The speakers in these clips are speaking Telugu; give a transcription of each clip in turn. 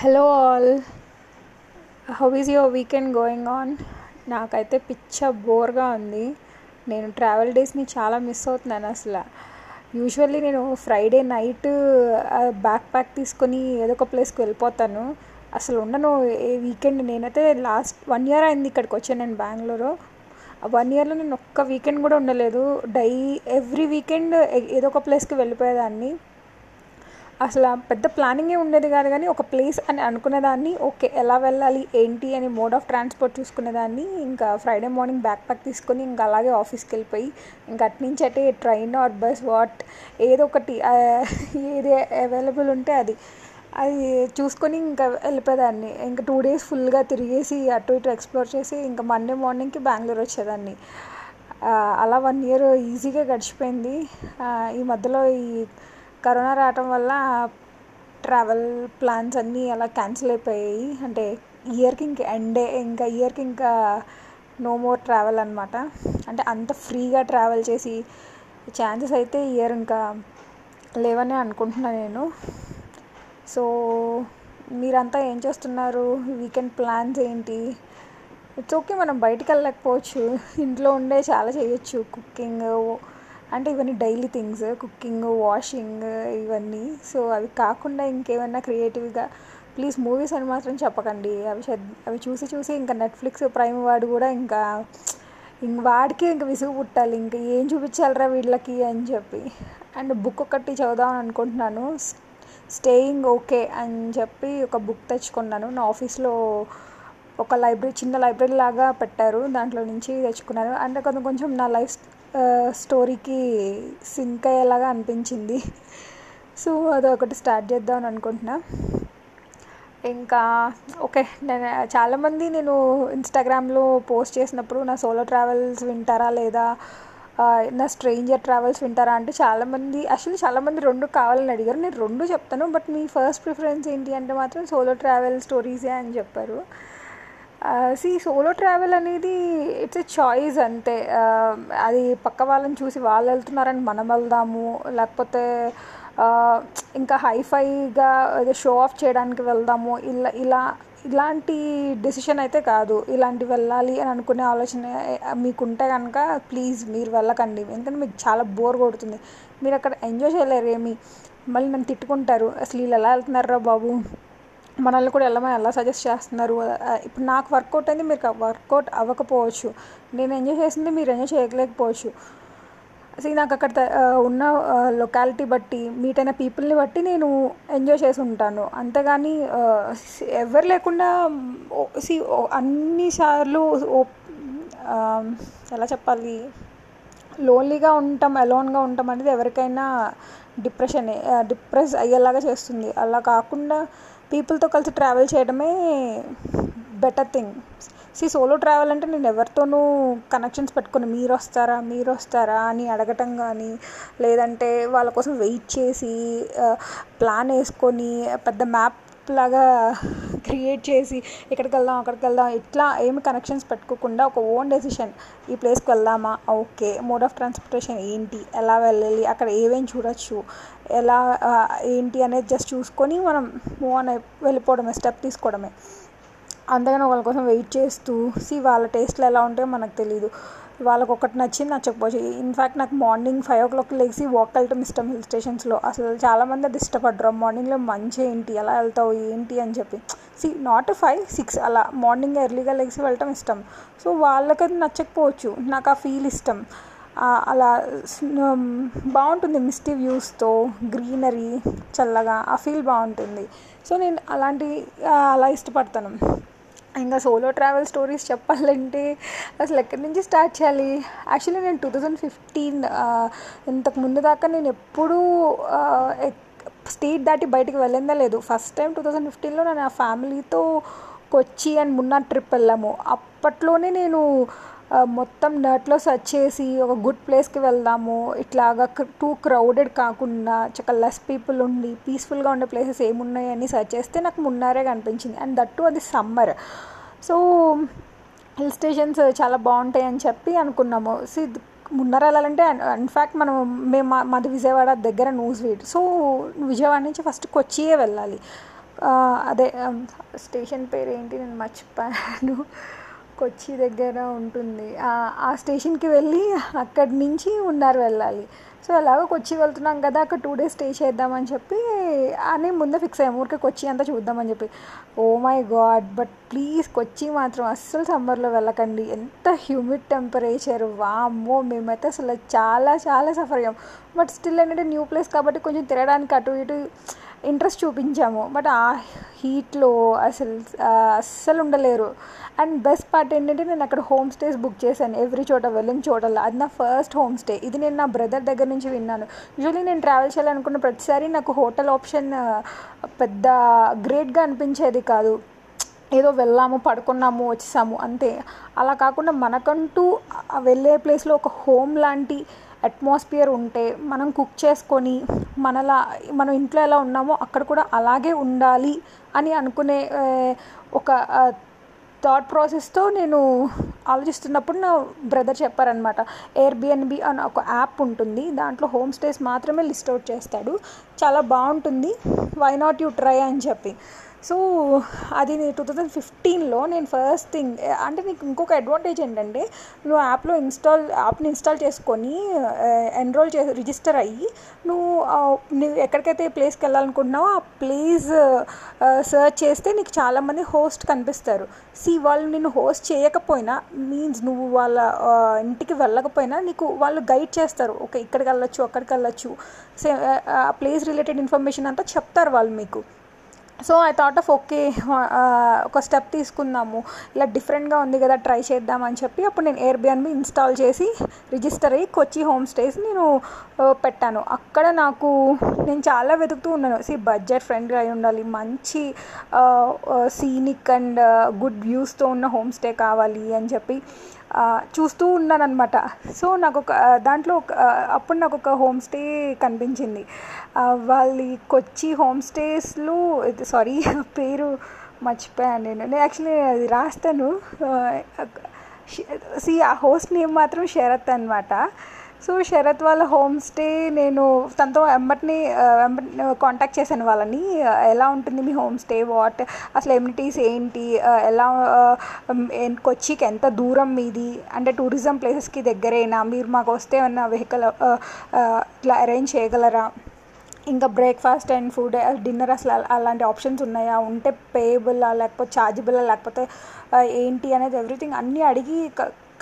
Hello all how is your weekend going on నాకైతే పిచ్చ బోర్గా ఉంది. నేను ట్రావెల్ డేస్ని చాలా మిస్ అవుతున్నాను అసలు. యూజువల్లీ నేను ఫ్రైడే నైట్ బ్యాక్ ప్యాక్ తీసుకొని ఏదో ఒక ప్లేస్కి వెళ్ళిపోతాను. అసలు ఉండను ఏ వీకెండ్ నేనైతే లాస్ట్ వన్ ఇయర్ అయింది ఇక్కడికి వచ్చాను నేను బెంగళూరు వన్ ఇయర్లో నేను ఒక్క వీకెండ్ కూడా ఉండలేదు. డై ఎవ్రీ వీకెండ్ ఏదో ఒక ప్లేస్కి వెళ్ళిపోయేదాన్ని. అసలు పెద్ద ప్లానింగే ఉండేది కాదు కానీ ఒక ప్లేస్ అని అనుకునేదాన్ని ఓకే ఎలా వెళ్ళాలి ఏంటి అని మోడ్ ఆఫ్ ట్రాన్స్పోర్ట్ చూసుకునేదాన్ని. ఇంకా ఫ్రైడే మార్నింగ్ బ్యాక్ ప్యాక్ తీసుకొని ఇంకా అలాగే ఆఫీస్కి వెళ్ళిపోయి ఇంకా అట్నుంచి అంటే ట్రైన్ ఆర్ బస్ వాట్ ఏదో ఒకటి ఏది అవైలబుల్ ఉంటే అది. అది చూసుకొని ఇంకా వెళ్ళిపోయేదాన్ని. ఇంకా టూ డేస్ ఫుల్గా తిరిగేసి అటు ఇటు ఎక్స్ప్లోర్ చేసి ఇంకా మండే మార్నింగ్కి బెంగళూరు వచ్చేదాన్ని. అలా వన్ ఇయర్ ఈజీగా గడిచిపోయింది. ఈ మధ్యలో ఈ కరోనా రావటం వల్ల ట్రావెల్ ప్లాన్స్ అన్నీ అలా క్యాన్సిల్ అయిపోయాయి. అంటే ఇయర్కి ఇంక ఎండే ఇంకా ఇయర్కి ఇంకా నో మోర్ ట్రావెల్ అనమాట అంటే అంత ఫ్రీగా ట్రావెల్ చేసి ఛాన్సెస్ అయితే ఇయర్ ఇంకా లేవని అనుకుంటున్నాను నేను. సో మీరంతా ఏం చేస్తున్నారు? వీకెండ్ ప్లాన్స్ ఏంటి? ఇట్స్ ఓకే మనం బయటికి వెళ్ళలేకపోవచ్చు. ఇంట్లో ఉండే చాలా చేయొచ్చు. కుకింగ్ అంటే ఇవన్నీ డైలీ థింగ్స్ కుకింగ్ వాషింగ్ ఇవన్నీ. సో అవి కాకుండా ఇంకేమైనా క్రియేటివ్గా ప్లీజ్ మూవీస్ అని మాత్రం చెప్పకండి. అవి అవి చూసి చూసి ఇంకా నెట్ఫ్లిక్స్ ప్రైమ్ వాడు కూడా ఇంకా ఇంక వాడికి ఇంక విసుగు పుట్టాలి. ఇంకా ఏం చూపించాలరా వీళ్ళకి అని చెప్పి. అండ్ బుక్ ఒకటి చదువుదామని అనుకుంటున్నాను. స్టేయింగ్ ఓకే అని చెప్పి ఒక బుక్ తెచ్చుకున్నాను. నా ఆఫీస్లో ఒక లైబ్రరీ చిన్న లైబ్రరీ లాగా పెట్టారు. దాంట్లో నుంచి తెచ్చుకున్నాను. అంటే కొంచెం కొంచెం నా లైఫ్ స్టోరీకి సింక్ అయ్యేలాగా అనిపించింది. సో అది ఒకటి స్టార్ట్ చేద్దామని అనుకుంటున్నా. ఇంకా ఓకే నేను చాలామంది నేను ఇన్స్టాగ్రామ్లో పోస్ట్ చేసినప్పుడు నా సోలో ట్రావెల్స్ వింటారా లేదా నా స్ట్రేంజర్ ట్రావెల్స్ వింటారా అంటే చాలామంది యాక్చువల్లీ చాలామంది రెండు కావాలని అడిగారు. నేను రెండు చెప్తాను బట్ మీ ఫస్ట్ ప్రిఫరెన్స్ ఏంటి అంటే మాత్రం సోలో ట్రావెల్ స్టోరీసే అని చెప్పారు. సి సోలో ట్రావెల్ అనేది ఇట్స్ ఎ చాయిస్ అంతే. అది పక్క వాళ్ళని చూసి వాళ్ళు వెళ్తున్నారని మనం వెళ్దాము లేకపోతే ఇంకా హైఫైగా ఏదో షో ఆఫ్ చేయడానికి వెళ్దాము ఇలా ఇలా ఇలాంటి డెసిషన్ అయితే కాదు. ఇలాంటి వెళ్ళాలి అని అనుకునే ఆలోచన మీకుంటే కనుక ప్లీజ్ మీరు వెళ్ళకండి. ఎందుకంటే మీకు చాలా బోర్ కొడుతుంది. మీరు అక్కడ ఎంజాయ్ చేయలేరు ఏమి. మళ్ళీ నన్ను తిట్టుకుంటారు. అసలు వీళ్ళు ఎలా వెళ్తున్నారా బాబు? మనల్ని కూడా వెళ్ళమని ఎలా సజెస్ట్ చేస్తున్నారు? ఇప్పుడు నాకు వర్కౌట్ అయింది మీరు వర్కౌట్ అవ్వకపోవచ్చు. నేను ఎంజాయ్ చేసింది మీరు ఎంజాయ్ చేయలేకపోవచ్చు. సో నాకు అక్కడ ఉన్న లొకాలిటీ బట్టి మీట్ అయిన పీపుల్ని బట్టి నేను ఎంజాయ్ చేసి ఉంటాను. అంతేగాని ఎవరు లేకుండా సి అన్నిసార్లు ఎలా చెప్పాలి? లోన్లీగా ఉంటాం అలోన్గా ఉంటాం అనేది ఎవరికైనా డిప్రెషన్ డిప్రెస్ అయ్యేలాగా చేస్తుంది. అలా కాకుండా పీపుల్తో కలిసి ట్రావెల్ చేయడమే better thing. See solo travel అంటే నేను ఎవరితోనూ కనెక్షన్స్ పెట్టుకుని. మీరు వస్తారా మీరు వస్తారా అని అడగటం కానీ లేదంటే వాళ్ళ కోసం వెయిట్ చేసి ప్లాన్ వేసుకొని పెద్ద మ్యాప్ లాగా క్రియేట్ చేసి ఎక్కడికి వెళ్దాం అక్కడికి వెళ్దాం ఇట్లా ఏమి కనెక్షన్స్ పెట్టుకోకుండా ఒక ఓన్ డెసిషన్ ఈ ప్లేస్కి వెళ్దామా? ఓకే. మోడ్ ఆఫ్ ట్రాన్స్పోర్టేషన్ ఏంటి? ఎలా వెళ్ళాలి? అక్కడ ఏమేమి చూడొచ్చు? ఎలా ఏంటి అనేది జస్ట్ చూసుకొని మనం మూవ్ ఆన్ వెళ్ళిపోవడమే స్టెప్ తీసుకోవడమే. అందుకని వాళ్ళ కోసం వెయిట్ చేస్తూ సి వాళ్ళ టేస్ట్లు ఎలా ఉంటాయో మనకు తెలియదు వాళ్ళకి ఒకటి నచ్చింది నచ్చకపోవచ్చు ఇన్ఫ్యాక్ట్ నాకు మార్నింగ్ ఫైవ్ ఓ క్లాక్ లేచి వాక్ వెళ్ళటం ఇష్టం హిల్ స్టేషన్స్లో అసలు చాలామంది అది ఇష్టపడరు. మార్నింగ్లో మంచి ఏంటి? ఎలా వెళ్తావు? ఏంటి? అని చెప్పి. సి నాట్ ఫైవ్ సిక్స్ అలా. మార్నింగ్ ఎర్లీగా లేచి వెళ్ళటం ఇష్టం. సో వాళ్ళకి అది నచ్చకపోవచ్చు. నాకు ఆ ఫీల్ ఇష్టం. అలా బాగుంటుంది మిస్టీ వ్యూస్తో గ్రీనరీ చల్లగా. ఆ ఫీల్ బాగుంటుంది. సో నేను అలాంటి అలా ఇష్టపడతాను. ఇంకా సోలో ట్రావెల్ స్టోరీస్ చెప్పాలంటే అసలు ఎక్కడి నుంచి స్టార్ట్ చేయాలి? యాక్చువల్లీ నేను టూ థౌజండ్ ఫిఫ్టీన్ ఇంతకు ముందు దాకా నేను ఎప్పుడూ స్టేట్ దాటి బయటికి వెళ్ళిందా లేదు. ఫస్ట్ టైం టూ థౌజండ్ ఫిఫ్టీన్లో నేను ఆ ఫ్యామిలీతో కొచ్చి అండ్ మున్నా ట్రిప్ వెళ్ళాము. అప్పట్లోనే నేను మొత్తం దాంట్లో సెర్చ్ చేసి ఒక గుడ్ ప్లేస్కి వెళ్దాము. ఇట్లాగా టూ క్రౌడెడ్ కాకుండా చక్క లెస్ పీపుల్ ఉండి పీస్ఫుల్గా ఉండే ప్లేసెస్ ఏమున్నాయి అని సెర్చ్ చేస్తే నాకు మున్నారే కనిపించింది. అండ్ దట్టు అది సమ్మర్ సో హిల్ స్టేషన్స్ చాలా బాగుంటాయి అని చెప్పి అనుకున్నాము. సి మున్నర వెళ్ళాలంటే ఇన్ఫ్యాక్ట్ మనం మేము మాది విజయవాడ దగ్గర నూజివీడ్ సో విజయవాడ నుంచి ఫస్ట్ కొచ్చియే వెళ్ళాలి. అదే స్టేషన్ పేరు ఏంటి నేను మర్చిపోయాను. కొచ్చి దగ్గర ఉంటుంది. ఆ, స్టేషన్కి వెళ్ళి అక్కడి నుంచి ఉన్నారు వెళ్ళాలి. సో ఎలాగో కొచ్చి వెళ్తున్నాం కదా అక్కడ టూ డేస్ స్టే చేద్దామని చెప్పి అని ముందే ఫిక్స్ అయ్యాము ఊరికే కొచ్చి అంతా చూద్దామని చెప్పి. ఓ my god but please Kochi మాత్రం అస్సలు సమ్మర్లో వెళ్ళకండి. ఎంత హ్యూమిడ్ టెంపరేచర్ వామ్మో మేమైతే అసలు చాలా చాలా సఫర్ అయ్యాం. బట్ స్టిల్ ఏంటంటే న్యూ ప్లేస్ కాబట్టి కొంచెం తిరగడానికి అటు ఇటు ఇంట్రెస్ట్ చూపించాము. బట్ ఆ హీట్లో అసలు అస్సలు ఉండలేరు. అండ్ బెస్ట్ పార్ట్ ఏంటంటే నేను అక్కడ హోమ్ స్టేస్ బుక్ చేశాను. ఎవ్రీ చోట వెళ్ళిన చోటల్లో అది నా ఫస్ట్ హోమ్ స్టే. ఇది నేను నా బ్రదర్ దగ్గర నుంచి విన్నాను. యూజువలీ నేను ట్రావెల్ చేయాలనుకున్న ప్రతిసారి నాకు హోటల్ ఆప్షన్ పెద్ద గ్రేట్గా అనిపించేది కాదు. ఏదో వెళ్ళాము పడుకున్నాము వచ్చేసాము. అంతే. అలా కాకుండా మనకంటూ వెళ్ళే ప్లేస్లో ఒక హోమ్ లాంటి అట్మాస్ఫియర్ ఉంటే మనం కుక్ చేసుకొని మనలా మనం ఇంట్లో ఎలా ఉన్నామో అక్కడ కూడా అలాగే ఉండాలి అని అనుకునే ఒక థాట్ ప్రాసెస్తో నేను ఆలోచిస్తున్నప్పుడు నా బ్రదర్ చెప్పారనమాట ఎయిర్బిఎన్బి అని ఒక యాప్ ఉంటుంది. దాంట్లో హోమ్ స్టేస్ మాత్రమే లిస్ట్ అవుట్ చేస్తాడు. చాలా బాగుంటుంది. వై నాట్ యూ ట్రై అని చెప్పి. సో అది టూ థౌజండ్ ఫిఫ్టీన్లో నేను ఫస్ట్ థింగ్ అంటే నీకు ఇంకొక అడ్వాంటేజ్ ఏంటంటే నువ్వు యాప్లో ఇన్స్టాల్ యాప్ని ఇన్స్టాల్ చేసుకొని ఎన్రోల్ చే రిజిస్టర్ అయ్యి నువ్వు నువ్వు ఎక్కడికైతే ప్లేస్కి వెళ్ళాలనుకుంటున్నావో ఆ ప్లేస్ సర్చ్ చేస్తే నీకు చాలామంది హోస్ట్ కనిపిస్తారు. సి వాళ్ళు నిన్ను హోస్ట్ చేయకపోయినా మీన్స్ నువ్వు వాళ్ళ ఇంటికి వెళ్ళకపోయినా నీకు వాళ్ళు గైడ్ చేస్తారు. ఓకే ఇక్కడికి వెళ్ళొచ్చు అక్కడికి వెళ్ళొచ్చు. సే ఆ ప్లేస్ రిలేటెడ్ ఇన్ఫర్మేషన్ అంతా చెప్తారు వాళ్ళు మీకు. So I thought of okay ఒక స్టెప్ తీసుకుందాము. ఇలా డిఫరెంట్గా ఉంది కదా ట్రై చేద్దామని చెప్పి అప్పుడు నేను ఎయిర్బిఎన్బి ఇన్స్టాల్ చేసి రిజిస్టర్ అయ్యి కొచ్చి హోమ్ స్టేస్ నేను పెట్టాను. అక్కడ నాకు నేను చాలా వెతుకుతూ ఉన్నాను. సి బడ్జెట్ ఫ్రెండ్గా అయి ఉండాలి మంచి సీనిక్ అండ్ గుడ్ వ్యూస్తో ఉన్న హోమ్ స్టే కావాలి అని చెప్పి. చూస్తూ ఉన్నాను అనమాట సో నాకు ఒక దాంట్లో ఒక అప్పుడు నాకు ఒక హోమ్ స్టే కనిపించింది వాళ్ళ కొచ్చి హోమ్ స్టేస్లో సారీ పేరు మర్చిపోయాను నేను. నేను యాక్చువల్లీ అది రాస్తాను. సి ఆ హోస్ట్ నేమ్ మాత్రం శరత్ అనమాట సో శరత్ వాళ్ళ హోమ్ స్టే నేను తనతో ఎంబటిని కాంటాక్ట్ చేశాను వాళ్ళని. ఎలా ఉంటుంది మీ హోమ్ స్టే వాట్ అసలు ఎమ్యూనిటీస్ ఏంటి? ఎలా కొచ్చికి ఎంత దూరం మీది? అంటే టూరిజం ప్లేసెస్కి దగ్గరేనా? మీరు మాకు వస్తే ఉన్న వెహికల్ ఇట్లా అరేంజ్ చేయగలరా? ఇంకా బ్రేక్ఫాస్ట్ అండ్ ఫుడ్ డిన్నర్ అసలు అలాంటి ఆప్షన్స్ ఉన్నాయా? ఉంటే పేయబుల్ లేకపోతే ఛార్జబుల్ లేకపోతే ఏంటి అనేది ఎవ్రీథింగ్ అన్నీ అడిగి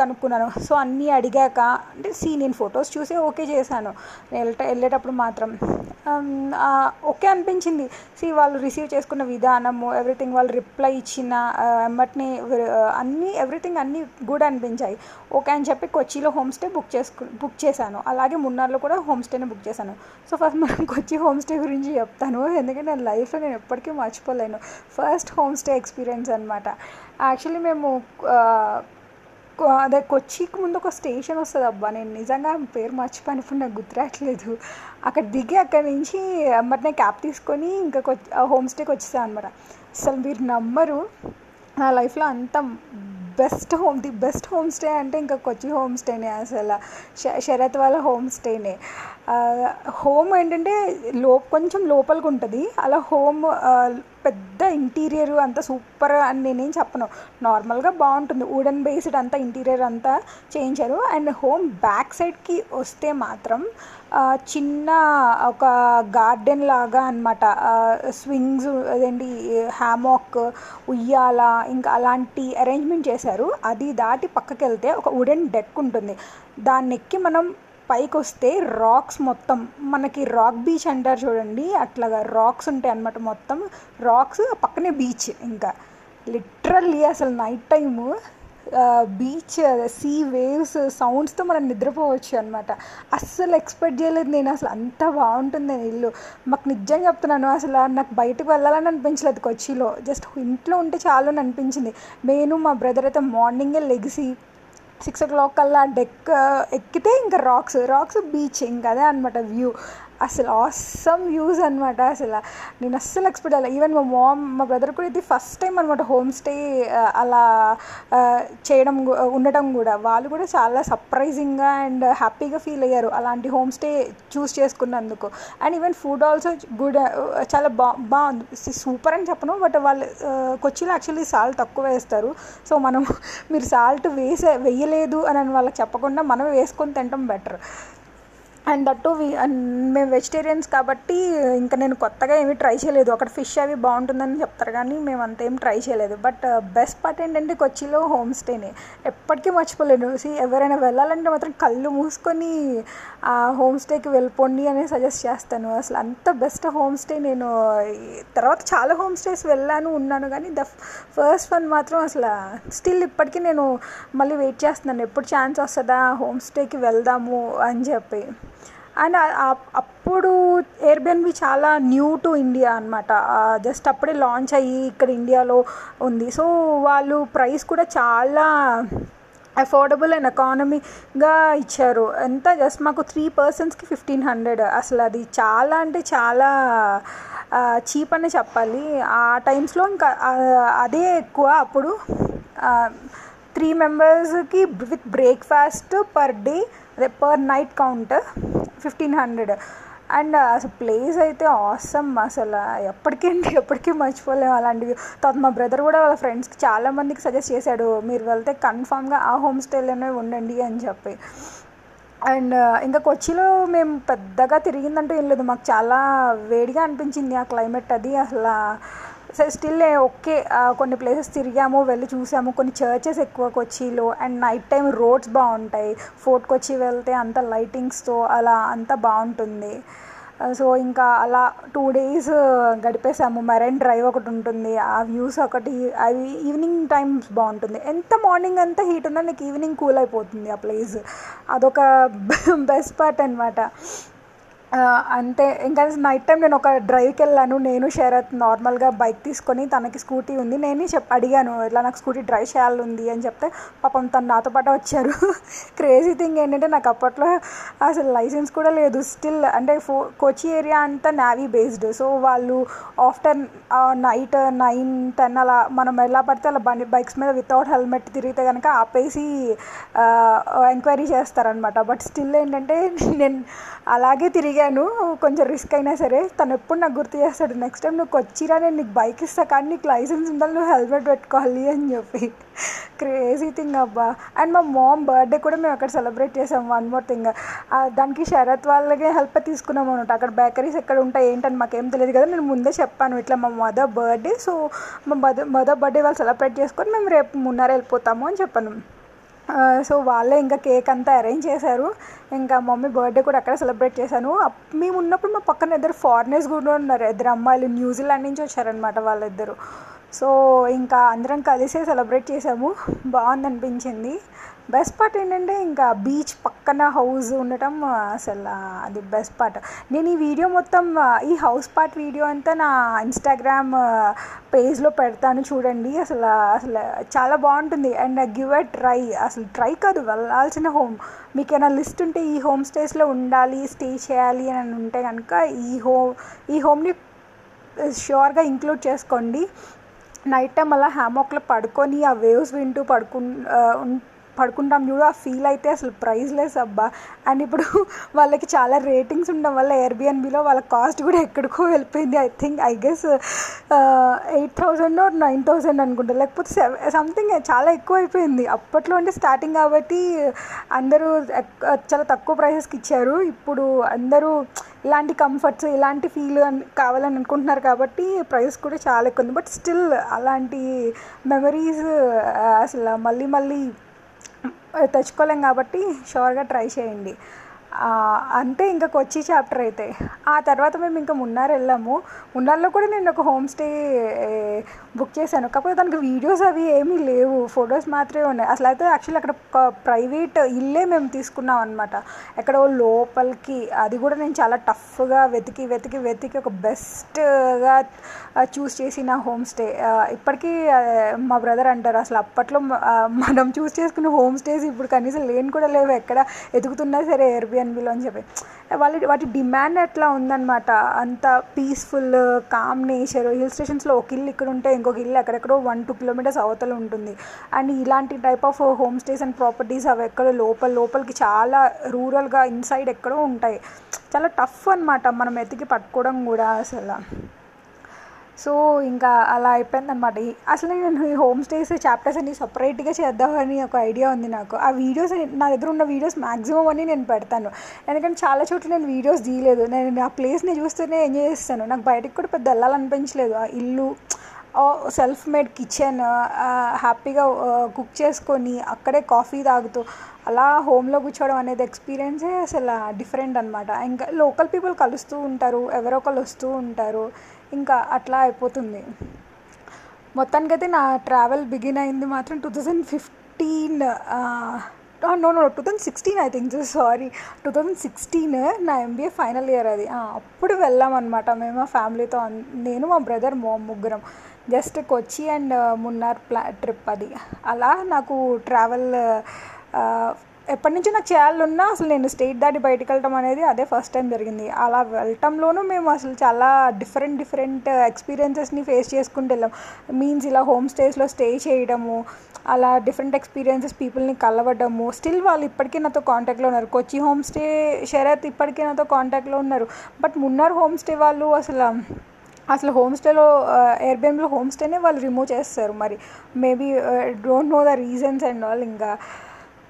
కనుక్కున్నాను. సో అన్నీ అడిగాక అంటే సీ నేను ఫొటోస్ చూసి ఓకే చేశాను. వెళ్ళట వెళ్ళేటప్పుడు మాత్రం. ఓకే అనిపించింది. సీ వాళ్ళు రిసీవ్ చేసుకున్న విధానము ఎవ్రీథింగ్ వాళ్ళు రిప్లై ఇచ్చిన ఎమ్మటిని అన్నీ ఎవ్రీథింగ్ అన్నీ గుడ్ అనిపించాయి. ఓకే అని చెప్పి కొచ్చిలో హోమ్ స్టే బుక్ చేసుకు బుక్ చేశాను. అలాగే మున్నార్లో కూడా హోమ్ స్టేని బుక్ చేశాను. సో ఫస్ట్ మనం కొచ్చి హోమ్ స్టే గురించి చెప్తాను. ఎందుకంటే నా లైఫ్లో నేను ఎప్పటికీ మర్చిపోలేను. ఫస్ట్ హోమ్ స్టే ఎక్స్పీరియన్స్ అనమాట యాక్చువల్లీ మేము అదే కొచ్చికి ముందు ఒక స్టేషన్ వస్తుంది అబ్బా. నేను నిజంగా పేరు మర్చిపోయిన ఇప్పుడు నాకు గుర్తురాట్లేదు అక్కడ దిగి అక్కడి నుంచి అమ్మటనే క్యాబ్ తీసుకొని ఇంకా హోమ్ స్టేకి వచ్చేసాను అనమాట అసలు మీరు నమ్మరు. నా లైఫ్లో అంత best home the best home stay అంటే ఇంకా కొచ్చి హోమ్ స్టేనే అసలు. శరత్ వాళ్ళ హోమ్ స్టేనే. హోమ్ ఏంటంటే లో కొంచెం లోపలికి ఉంటుంది అలా హోమ్ పెద్ద ఇంటీరియర్ అంతా సూపర్ అని నేనేం చెప్పను. నార్మల్గా బాగుంటుంది. వుడెన్ బేస్డ్ అంతా ఇంటీరియర్ అంతా చేయించారు. అండ్ హోమ్ బ్యాక్ సైడ్కి వస్తే మాత్రం చిన్న ఒక గార్డెన్ లాగా అనమాట స్వింగ్స్ అదేంటి హ్యామాక్ ఉయ్యాల ఇంకా అలాంటి అరేంజ్మెంట్ చేశారు. అది దాటి పక్కకి వెళ్తే ఒక వుడెన్ డెక్ ఉంటుంది. దాన్ని ఎక్కి మనం పైకి వస్తే రాక్స్ మొత్తం. మనకి రాక్ బీచ్ అంటారు చూడండి. అట్లాగా రాక్స్ ఉంటాయి అన్నమాట మొత్తం. రాక్స్ పక్కనే బీచ్ ఇంకా. లిటరల్లీ అసలు night time. Beach sea waves సౌండ్స్తో మనం నిద్రపోవచ్చు అనమాట అస్సలు ఎక్స్పెక్ట్ చేయలేదు నేను. అసలు అంత బాగుంటుంది ఇల్లు. మాకు నిజంగా చెప్తున్నాను అసలు నాకు బయటకు వెళ్ళాలని అనిపించలేదు కొచ్చిలో. జస్ట్ ఇంట్లో ఉంటే చాలు అని అనిపించింది. నేను మా బ్రదర్ అయితే మార్నింగే లెగిసి సిక్స్ ఓ క్లాక్ కల్లా డెక్ ఎక్కితే ఇంకా రాక్స్ రాక్స్ బీచ్ ఇంకా అదే అనమాట వ్యూ అసలు ఆసమ్ వ్యూస్ అనమాట అసలు. నేను అస్సలు ఎక్స్పెక్ట్ అలా ఈవెన్ మా మామ్ మా బ్రదర్ కూడా ఇది ఫస్ట్ టైం అనమాట హోమ్ స్టే అలా చేయడం ఉండటం కూడా. వాళ్ళు కూడా చాలా సర్ప్రైజింగ్గా అండ్ హ్యాపీగా ఫీల్ అయ్యారు అలాంటి హోమ్ స్టే చూస్ చేసుకున్నందుకు and even food also good చాలా బా బాగుంది సూపర్ అని చెప్పను బట్ వాళ్ళు కొచ్చిలో యాక్చువల్లీ సాల్ట్ తక్కువ వేస్తారు. సో మనం మీరు సాల్ట్ వేసే వేయలేదు అని వాళ్ళకి చెప్పకుండా మనం వేసుకొని తినటం బెటర్ అండ్ దట్టు మేము వెజిటేరియన్స్ కాబట్టి ఇంకా నేను కొత్తగా ఏమీ ట్రై చేయలేదు. అక్కడ ఫిష్ అవి బాగుంటుందని చెప్తారు కానీ మేము అంతేం ట్రై చేయలేదు. బట్ బెస్ట్ పార్ట్ ఏంటంటే కొచ్చిలో హోమ్ స్టేనే ఎప్పటికీ మర్చిపోలేను. సి ఎవరైనా వెళ్ళాలంటే మాత్రం కళ్ళు మూసుకొని ఆ హోమ్ స్టేకి వెళ్ళిపోండి అని సజెస్ట్ చేస్తాను. అసలు అంత బెస్ట్ హోమ్ స్టే నేను తర్వాత చాలా హోమ్ స్టేస్ వెళ్ళాను ఉన్నాను కానీ ద ఫస్ట్ వన్ మాత్రం అసలు స్టిల్ ఇప్పటికీ నేను మళ్ళీ వెయిట్ చేస్తున్నాను. ఎప్పుడు ఛాన్స్ వస్తుందా హోమ్ స్టేకి వెళ్దాము అని చెప్పి. అండ్ అప్పుడు ఎయిర్బిఎన్బి చాలా న్యూ టు ఇండియా అనమాట జస్ట్ అప్పుడే లాంచ్ అయ్యి ఇక్కడ ఇండియాలో ఉంది. సో వాళ్ళు ప్రైస్ కూడా చాలా అఫోర్డబుల్ అండ్ ఎకానమీగా ఇచ్చారు. ఎంత? జస్ట్ మాకు త్రీ పర్సన్స్కి ఫిఫ్టీన్ హండ్రెడ్ అసలు అది చాలా అంటే చాలా చీప్ అనే చెప్పాలి. ఆ టైమ్స్లో ఇంకా అదే ఎక్కువ అప్పుడు. త్రీ మెంబర్స్కి విత్ బ్రేక్ఫాస్ట్ పర్ డే అదే per night count fifteen hundred. And అసలు ప్లేస్ అయితే ఆసమ్ అసలు. ఎప్పటికీ అండి ఎప్పటికీ మర్చిపోలేము అలాంటివి. తర్వాత మా బ్రదర్ కూడా వాళ్ళ ఫ్రెండ్స్కి చాలామందికి సజెస్ట్ చేశాడు మీరు వెళ్తే కన్ఫామ్గా ఆ హోమ్ స్టేలోనే ఉండండి అని చెప్పి. అండ్ ఇంకా కొచ్చిలో మేము పెద్దగా తిరిగిందంటూ ఏం లేదు. మాకు చాలా వేడిగా అనిపించింది ఆ క్లైమేట్ అది అసలు. స్టిల్ ఓకే కొన్ని ప్లేసెస్ తిరిగాము వెళ్ళి చూసాము. కొన్ని చర్చెస్ ఎక్కువ కొచ్చిలో అండ్ నైట్ టైం రోడ్స్ బాగుంటాయి. ఫోర్ట్ కొచ్చి వెళ్తే అంత లైటింగ్స్తో అలా అంత బాగుంటుంది. సో ఇంకా అలా టూ డేస్ గడిపేసాము. మెరైన్ డ్రైవ్ ఒకటి ఉంటుంది. ఆ వ్యూస్ ఒకటి అవి ఈవినింగ్ టైమ్స్ బాగుంటుంది. ఎంత మార్నింగ్ అంతా హీట్ ఉందో నీకు ఈవినింగ్ కూల్ అయిపోతుంది ఆ ప్లేస్ అదొక బెస్ట్ పార్ట్ అనమాట అంతే ఇంకా నైట్ టైం నేను ఒక డ్రైవ్కి వెళ్ళాను. నేను శరత్ నార్మల్గా బైక్ తీసుకొని తనకి స్కూటీ ఉంది. నేనే చెప్ అడిగాను ఇట్లా నాకు స్కూటీ డ్రైవ్ చేయాలి ఉంది అని చెప్తే పాపం తను నాతో పాటు వచ్చారు. క్రేజీ థింగ్ ఏంటంటే నాకు అప్పట్లో అసలు లైసెన్స్ కూడా లేదు. స్టిల్ అంటే ఫో కొచ్చి ఏరియా అంతా నావీ బేస్డ్ సో వాళ్ళు ఆఫ్టర్ నైట్ నైన్ టెన్ అలా మనం ఎలా పడితే అలా బండి బైక్స్ మీద వితౌట్ హెల్మెట్ తిరిగితే కనుక ఆపేసి ఎంక్వైరీ చేస్తారనమాట బట్ స్టిల్ ఏంటంటే నేను అలాగే తిరిగాను కొంచెం రిస్క్ అయినా సరే. తను ఎప్పుడు నాకు గుర్తు చేస్తాడు నెక్స్ట్ టైం నువ్వు వచ్చిరా నేను నీకు బైక్ ఇస్తా కానీ నీకు లైసెన్స్ ఉండాలి నువ్వు హెల్మెట్ పెట్టుకోవాలి అని చెప్పి. క్రేజీ థింగ్ అబ్బా. అండ్ మా మామ్ బర్త్డే కూడా మేము అక్కడ సెలబ్రేట్ చేసాం. వన్ మోర్ థింగ్ దానికి శరత్ వాళ్ళకే హెల్ప్ తీసుకున్నాం అనమాట అక్కడ బేకరీస్ ఎక్కడ ఉంటాయి ఏంటని మాకేం తెలియదు కదా. నేను ముందే చెప్పాను ఇట్లా మా మదర్ బర్త్డే సో మా మదర్ మదర్ బర్త్డే వాళ్ళు సెలబ్రేట్ చేసుకొని మేము రేపు మున్నార వెళ్ళిపోతాము అని చెప్పాను. సో వాళ్ళే ఇంకా కేక్ అంతా అరేంజ్ చేశారు. ఇంకా మమ్మీ బర్త్డే కూడా అక్కడ సెలబ్రేట్ చేశాను. మేము ఉన్నప్పుడు మా పక్కన ఇద్దరు ఫారినర్స్ కూడా ఉన్నారు. ఇద్దరు అమ్మాయిలు న్యూజిలాండ్ నుంచి వచ్చారనమాట వాళ్ళిద్దరు. సో ఇంకా అందరం కలిసే సెలబ్రేట్ చేసాము బాగుంది అనిపించింది బెస్ట్ పార్ట్ ఏంటంటే ఇంకా బీచ్ పక్కన హౌస్ ఉండటం అసలు అది బెస్ట్ పార్ట్ నేను ఈ వీడియో మొత్తం ఈ హౌస్ పార్ట్ వీడియో అంతా నా ఇన్స్టాగ్రామ్ పేజ్లో పెడతాను చూడండి. అసలు అసలు చాలా బాగుంటుంది. అండ్ గివ్ అ ట్రై అసలు ట్రై కాదు వెళ్ళాల్సిన హోమ్ మీకు ఏమైనా లిస్ట్ ఉంటే ఈ హోమ్ స్టేస్లో ఉండాలి స్టే చేయాలి అని ఉంటే కనుక ఈ హోమ్ ఈ హోమ్ని ష్యూర్గా ఇంక్లూడ్ చేసుకోండి. నైట్ టైం అలా హ్యామోక్లో పడుకొని ఆ వేవ్స్ వింటూ పడుకు పడుకుంటాం చూడు ఆ ఫీల్ అయితే అసలు ప్రైజ్లెస్ అబ్బా. అండ్ ఇప్పుడు వాళ్ళకి చాలా రేటింగ్స్ ఉండడం వల్ల ఎయిర్బిఎన్బిలో వాళ్ళ కాస్ట్ కూడా ఎక్కడికో వెళ్ళిపోయింది. I think I guess eight thousand or nine thousand అనుకుంటా. లేకపోతే సంథింగ్ చాలా ఎక్కువ అయిపోయింది. అప్పట్లో అంటే స్టార్టింగ్ కాబట్టి అందరూ చాలా తక్కువ ప్రైసెస్కి ఇచ్చారు. ఇప్పుడు అందరూ ఇలాంటి కంఫర్ట్స్ ఇలాంటి ఫీల్ కావాలని అనుకుంటున్నారు కాబట్టి ప్రైస్ కూడా చాలా ఎక్కువ ఉంది. బట్ స్టిల్ అలాంటి మెమరీస్ uh, అసలు మళ్ళీ మళ్ళీ తెచ్చుకోలేం కాబట్టి షూర్గా ట్రై చేయండి. అంతే ఇంకా కొచ్చి చాప్టర్ అయితే. ఆ తర్వాత మేము ఇంకా మున్నార్ వెళ్ళాము. మున్నార్లో కూడా నేను ఒక హోమ్ స్టే బుక్ చేశాను. కాకపోతే దానికి వీడియోస్ అవి ఏమీ లేవు. ఫొటోస్ మాత్రమే ఉన్నాయి. అసలు అయితే యాక్చువల్లీ అక్కడ ఒక ప్రైవేట్ ఇల్లే మేము తీసుకున్నాం అనమాట ఎక్కడో లోపలికి. అది కూడా నేను చాలా టఫ్గా వెతికి వెతికి వెతికి ఒక బెస్ట్గా చూస్ చేసిన హోమ్ స్టే. ఇప్పటికీ మా బ్రదర్ అంటారు అసలు అప్పట్లో మనం చూస్ చేసుకున్న హోమ్ స్టేస్ ఇప్పుడు కనీసం లేని కూడా లేవు. ఎక్కడ ఎదుగుతున్నా సరే ఎయిర్బిఎన్బిలో అని చెప్పి. వాళ్ళ వాటి డిమాండ్ ఎట్లా ఉందన్నమాట? అంత పీస్ఫుల్ కామ్ నేచర్ హిల్ స్టేషన్స్లో ఒక ఇల్లు ఇక్కడ ఉంటే ఇంకొక ఇల్లు ఎక్కడెక్కడో వన్ టూ కిలోమీటర్స్ అవతల ఉంటుంది. అండ్ ఇలాంటి type of home stays and properties అవి ఎక్కడ లోపల లోపలికి చాలా రూరల్గా ఇన్సైడ్ ఎక్కడో ఉంటాయి. చాలా టఫ్ అనమాట మనం ఎతికి పట్టుకోవడం కూడా అసలు. సో ఇంకా అలా అయిపోయిందనమాట అసలు నేను ఈ హోమ్ స్టేస్ చాప్టర్స్ అన్ని సపరేట్గా చేద్దామని ఒక ఐడియా ఉంది నాకు. ఆ వీడియోస్ నా దగ్గర ఉన్న వీడియోస్ మ్యాక్సిమం అని నేను పెడతాను. ఎందుకంటే చాలా చోట్ల నేను వీడియోస్ తీయలేదు. నేను ఆ ప్లేస్ని చూస్తూనే ఎంజాయ్ చేస్తాను. నాకు బయటకు కూడా పెద్ద వెళ్ళాలనిపించలేదు. ఆ ఇల్లు సెల్ఫ్ మేడ్ కిచెన్ హ్యాపీగా కుక్ చేసుకొని అక్కడే కాఫీ తాగుతూ అలా హోమ్లో కూర్చోవడం అనేది ఎక్స్పీరియన్సే అసలు డిఫరెంట్ అనమాట ఇంకా లోకల్ పీపుల్ కలుస్తూ ఉంటారు. ఎవరో ఒకరు వస్తూ ఉంటారు. ఇంకా అట్లా అయిపోతుంది. మొత్తానికైతే నా ట్రావెల్ బిగిన్ అయింది మాత్రం two thousand fifteen no no two thousand sixteen I think sorry two thousand sixteen నా ఎంబీఏ ఫైనల్ ఇయర్ అది. అప్పుడు వెళ్ళామన్నమాట మేము మా ఫ్యామిలీతో నేను మా బ్రదర్ మో ముగ్గురం. జస్ట్ కొచ్చి అండ్ మున్నార్ ప్లా ట్రిప్ అది. అలా నాకు ట్రావెల్ ఎప్పటి నుంచో నాకు చేయాలన్నా అసలు నేను స్టేట్ దాటి బయటకు వెళ్ళటం అనేది అదే ఫస్ట్ టైం జరిగింది. అలా వెళ్ళటంలోనూ మేము అసలు చాలా డిఫరెంట్ డిఫరెంట్ ఎక్స్పీరియన్సెస్ని ఫేస్ చేసుకుంటూ వెళ్ళాం. మీన్స్ ఇలా హోమ్ స్టేస్లో స్టే చేయడము అలా డిఫరెంట్ ఎక్స్పీరియన్సెస్ పీపుల్ని కలవడము. స్టిల్ వాళ్ళు ఇప్పటికీ నాతో కాంటాక్ట్లో ఉన్నారు. కొచ్చి హోమ్ స్టే షరత్ ఇప్పటికీ నాతో కాంటాక్ట్లో ఉన్నారు. బట్ మున్నారు హోమ్ స్టే వాళ్ళు అసలు అసలు హోమ్ స్టేలో ఎయిర్బిఎన్లో హోమ్ స్టేనే వాళ్ళు రిమూవ్ చేస్తారు మరి. Maybe don't know the reasons and all ఇంకా.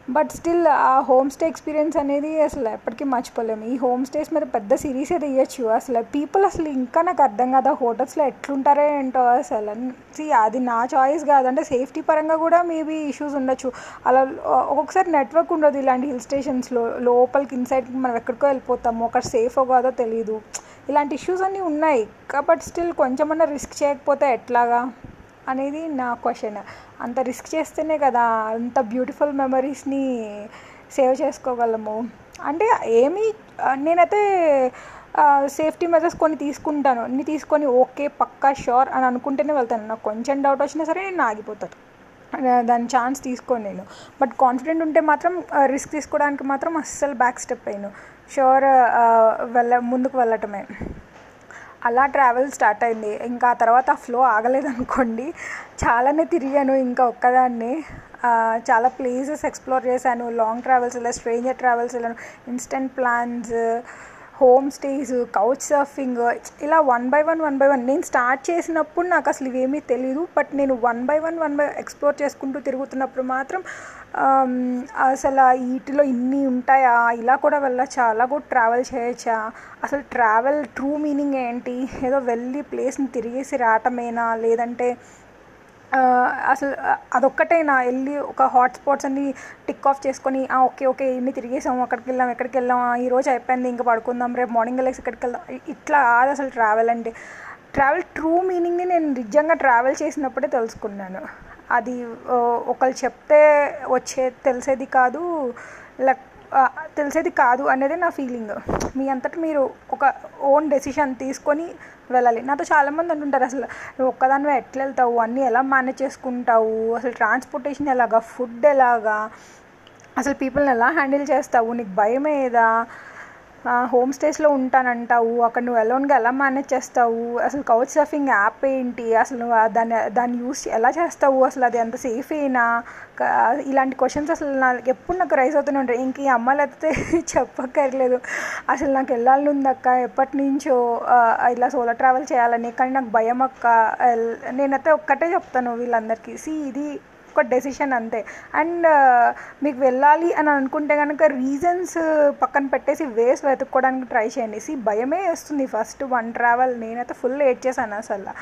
బట్ స్టిల్ ఆ హోమ్ స్టే ఎక్స్పీరియన్స్ అనేది అసలు ఎప్పటికీ మర్చిపోలేము ఈ హోమ్ స్టేస్ మీద పెద్ద సిరీస్ ఏది ఇవ్వచ్చు అసలు పీపుల్ అసలు ఇంకా నాకు అర్థం కాదు. ఆ హోటల్స్లో ఎట్లుంటారో ఏంటో అసలు. సి అది నా చాయిస్ కాదు. అంటే సేఫ్టీ పరంగా కూడా మేబీ ఇష్యూస్ ఉండొచ్చు. అలా ఒక్కొక్కసారి నెట్వర్క్ ఉండదు ఇలాంటి హిల్ స్టేషన్స్లో లోపలికి ఇన్సైడ్కి మనం ఎక్కడికో వెళ్ళిపోతాము. ఒకటి సేఫో కాదో తెలియదు ఇలాంటి ఇష్యూస్ అన్నీ ఉన్నాయి. కాబట్టి స్టిల్ కొంచెమన్నా రిస్క్ చేయకపోతే ఎట్లాగా? అనేది నా క్వశ్చన్ అంత రిస్క్ చేస్తేనే కదా అంత బ్యూటిఫుల్ మెమరీస్ని సేవ్ చేసుకోగలము. అంటే ఏమీ నేనైతే సేఫ్టీ మెజర్స్ కొన్ని తీసుకుంటాను. అన్ని తీసుకొని ఓకే పక్కా షూర్ అని అనుకుంటేనే వెళ్తాను. నాకు కొంచెం డౌట్ వచ్చినా సరే నేను ఆగిపోతాను. దాని ఛాన్స్ తీసుకోను నేను. బట్ కాన్ఫిడెంట్ ఉంటే మాత్రం రిస్క్ తీసుకోవడానికి మాత్రం అస్సలు బ్యాక్ స్టెప్ అయ్యాను. షూర్ వెళ్ళ ముందుకు వెళ్ళటమే. అలా ట్రావెల్ స్టార్ట్ అయింది. ఇంకా ఆ తర్వాత ఫ్లో ఆగలేదనుకోండి. చాలానే తిరిగాను ఇంకా ఒక్కదాన్ని. చాలా ప్లేసెస్ ఎక్స్ప్లోర్ చేశాను. లాంగ్ ట్రావెల్స్ వెళ్ళాను స్ట్రేంజర్ ట్రావెల్స్ వెళ్ళాను instant plans home stays couch surfing ఇలా one by one one by one నేను స్టార్ట్ చేసినప్పుడు నాకు అసలు ఇవేమీ తెలియదు బట్ నేను one by one one by explore చేసుకుంటూ తిరుగుతున్నప్పుడు మాత్రం అసలు వీటిలో ఇన్ని ఉంటాయా? ఇలా కూడా వెళ్ళచ్చా అలా కూడా ట్రావెల్ చేయొచ్చా అసలు ట్రావెల్ ట్రూ మీనింగ్ ఏంటి? ఏదో వెళ్ళి ప్లేస్ని తిరిగేసి రావటమేనా? లేదంటే అసలు అదొక్కటేనా వెళ్ళి ఒక హాట్ స్పాట్స్ అన్ని టిక్ ఆఫ్ చేసుకొని ఓకే ఓకే ఇన్ని తిరిగేసాము అక్కడికి వెళ్ళాం ఎక్కడికి వెళ్ళాం ఈ రోజు అయిపోయింది ఇంకా పడుకుందాం రేపు మార్నింగ్ వెళ్ళేసి ఇక్కడికి వెళ్దాం. ఇట్లా కాదు అసలు ట్రావెల్ అంటే. ట్రావెల్ ట్రూ మీనింగ్ని నేను నిజంగా ట్రావెల్ చేసినప్పుడే తెలుసుకున్నాను. అది ఒకళ్ళు చెప్తే వచ్చే తెలిసేది కాదు. లైక్ తెలిసేది కాదు అనేది నా ఫీలింగ్ మీ అంతటి మీరు ఒక ఓన్ డెసిషన్ తీసుకొని వెళ్ళాలి. నాతో చాలామంది అంటుంటారు అసలు నువ్వు ఒక్కదానివే ఎట్లా వెళ్తావు? అన్నీ ఎలా మేనేజ్ చేసుకుంటావు? అసలు ట్రాన్స్పోర్టేషన్ ఎలాగా? ఫుడ్ ఎలాగా? అసలు పీపుల్ని ఎలా హ్యాండిల్ చేస్తావు? నీకు భయం ఏదా హోమ్ స్టేస్లో ఉంటానంటావు. అక్కడ నువ్వు ఎలోన్గా ఎలా మేనేజ్ చేస్తావు? అసలు కౌచ్ సర్ఫింగ్ యాప్ ఏంటి? అసలు నువ్వు దాన్ని దాన్ని యూస్ ఎలా చేస్తావు? అసలు అది అంత సేఫేనా ఇలాంటి క్వశ్చన్స్ అసలు నాకు ఎప్పుడు నాకు రైస్ అవుతూనే ఉంటాయి. ఇంక ఈ అమ్మాయిలు అయితే చెప్పక్కర్లేదు. అసలు నాకు వెళ్ళాలని ఉంది అక్క. ఎప్పటి నుంచో ఇలా సోలో ట్రావెల్ చేయాలని. కానీ నాకు భయం అక్క. నేనైతే ఒక్కటే చెప్తాను వీళ్ళందరికీ. సి ఇది ఒక్క డెసిషన్ అంతే. అండ్ uh, మీకు వెళ్ళాలి అని అనుకుంటే కనుక రీజన్స్ uh, పక్కన పెట్టేసి వేస్ వెతుక్కోవడానికి ట్రై చేయండి. సి భయమే వేస్తుంది ఫస్ట్ వన్ ట్రావెల్ నేనైతే ఫుల్ ఏడ్ చేశాను అసలు.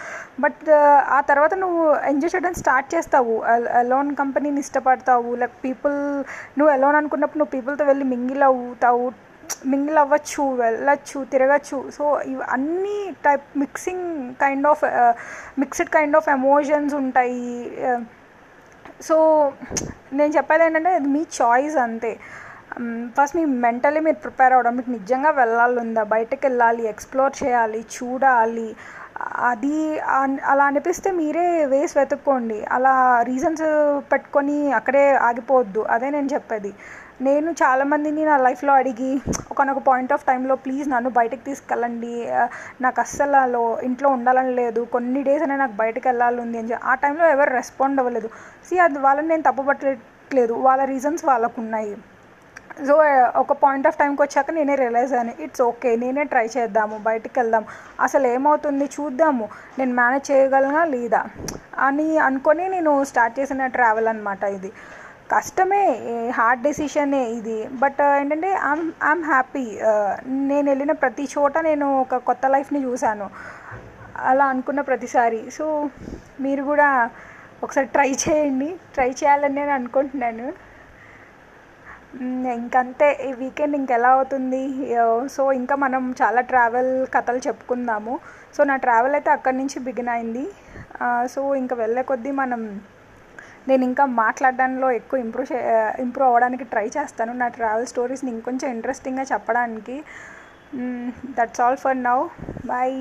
బట్ uh, ఆ తర్వాత నువ్వు ఎంజాయ్ చేయడం స్టార్ట్ చేస్తావు. అలోన్ కంపెనీని ఇష్టపడతావు. లైక్ పీపుల్ నువ్వు అలోన్ అనుకున్నప్పుడు నువ్వు పీపుల్తో వెళ్ళి మింగిల్ అవుతావు. మింగిల్ అవ్వచ్చు వెళ్ళచ్చు తిరగచ్చు. సో ఇవి అన్ని type mixing kind of mixed kind of emotions ఉంటాయి. సో నేను చెప్పేది ఏంటంటే అది మీ చాయిస్ అంతే. ఫస్ట్ మీ మెంటలీ మీరు ప్రిపేర్ అవ్వడం మీకు నిజంగా వెళ్ళాలి ఉందా? బయటకు వెళ్ళాలి ఎక్స్ప్లోర్ చేయాలి చూడాలి. అది అలా అనిపిస్తే మీరే వేసి వెతుక్కోండి. అలా రీజన్స్ పెట్టుకొని అక్కడే ఆగిపోవద్దు. అదే నేను చెప్పేది. నేను చాలామందిని నా లైఫ్లో అడిగి ఒకనొక పాయింట్ ఆఫ్ టైంలో ప్లీజ్ నన్ను బయటకు తీసుకెళ్ళండి. నాకు అస్సలు ఇంట్లో ఉండాలని లేదు. కొన్ని డేస్ అయినా నాకు బయటకు వెళ్ళాలి ఉంది అని చెప్పి. ఆ టైంలో ఎవరు రెస్పాండ్ అవ్వలేదు. సి అది వాళ్ళని నేను తప్పుపట్టట్లేదు వాళ్ళ రీజన్స్ వాళ్ళకు ఉన్నాయి. సో ఒక పాయింట్ ఆఫ్ టైంకి వచ్చాక నేనే రియలైజ్ అయ్యాను ఇట్స్ ఓకే నేనే ట్రై చేద్దాము బయటికి వెళ్దాం అసలు ఏమవుతుంది చూద్దాము నేను మేనేజ్ చేయగలనా లేదా? అని అనుకొని నేను స్టార్ట్ చేసిన ట్రావెల్ అనమాట ఇది. కష్టమే హార్డ్ డెసిషనే ఇది. బట్ uh, ఏంటంటే ఐమ్ ఐమ్ హ్యాపీ నేను వెళ్ళిన ప్రతి చోట నేను ఒక కొత్త లైఫ్ని చూశాను. అలా అనుకున్న ప్రతిసారి. సో మీరు కూడా ఒకసారి ట్రై చేయండి. ట్రై చేయాలని నేను అనుకుంటున్నాను. ఇంకంతే. ఈ వీకెండ్ ఇంకెలా అవుతుంది? Uh, సో ఇంకా మనం చాలా ట్రావెల్ కథలు చెప్పుకుందాము. సో నా ట్రావెల్ అయితే అక్కడి నుంచి బిగిన్ అయింది. Uh, సో ఇంకా వెళ్ళే కొద్దీ మనం నేను ఇంకా మాట్లాడడంలో ఎక్కువ ఇంప్రూవ్ చే ఇంప్రూవ్ అవ్వడానికి ట్రై చేస్తాను. నా ట్రావెల్ స్టోరీస్ని ఇంకొంచెం ఇంట్రెస్టింగ్గా చెప్పడానికి. That's all for now bye